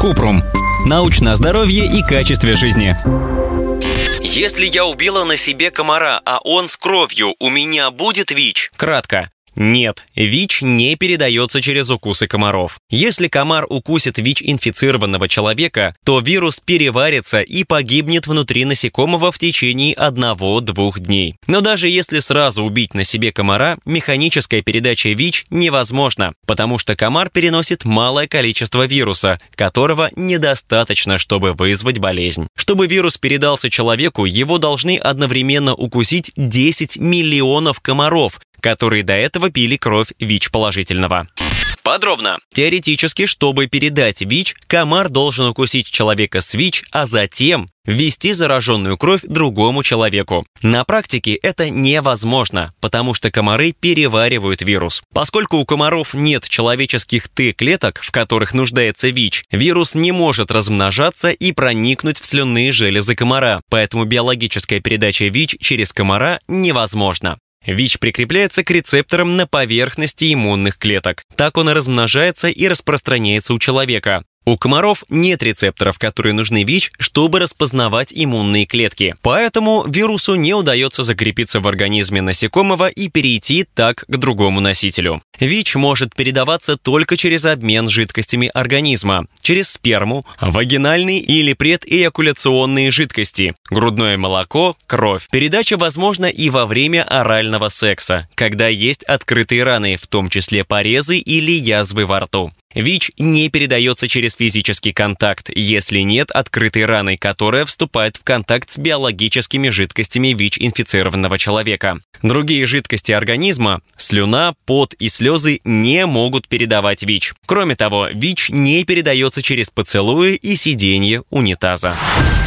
Купрум. Научное здоровье и качестве жизни. Если я убила на себе комара, а он с кровью, у меня будет ВИЧ? Кратко. Нет, ВИЧ не передается через укусы комаров. Если комар укусит ВИЧ-инфицированного человека, то вирус переварится и погибнет внутри насекомого в течение одного-двух дней. Но даже если сразу убить на себе комара, механическая передача ВИЧ невозможна, потому что комар переносит малое количество вируса, которого недостаточно, чтобы вызвать болезнь. Чтобы вирус передался человеку, его должны одновременно укусить 10 миллионов комаров, которые до этого пили кровь ВИЧ-положительного. Подробно. Теоретически, чтобы передать ВИЧ, комар должен укусить человека с ВИЧ, а затем ввести зараженную кровь другому человеку. На практике это невозможно, потому что комары переваривают вирус. Поскольку у комаров нет человеческих Т-клеток, в которых нуждается ВИЧ, вирус не может размножаться и проникнуть в слюнные железы комара, поэтому биологическая передача ВИЧ через комара невозможна. ВИЧ прикрепляется к рецепторам на поверхности иммунных клеток. Так он и размножается и распространяется у человека. У комаров нет рецепторов, которые нужны ВИЧ, чтобы распознавать иммунные клетки. Поэтому вирусу не удается закрепиться в организме насекомого и перейти так к другому носителю. ВИЧ может передаваться только через обмен жидкостями организма, через сперму, вагинальные или предэякуляционные жидкости, грудное молоко, кровь. Передача возможна и во время орального секса, когда есть открытые раны, в том числе порезы или язвы во рту. ВИЧ не передается через физический контакт, если нет открытой раны, которая вступает в контакт с биологическими жидкостями ВИЧ-инфицированного человека. Другие жидкости организма, слюна, пот и слезы не могут передавать ВИЧ. Кроме того, ВИЧ не передается через поцелуи и сиденье унитаза.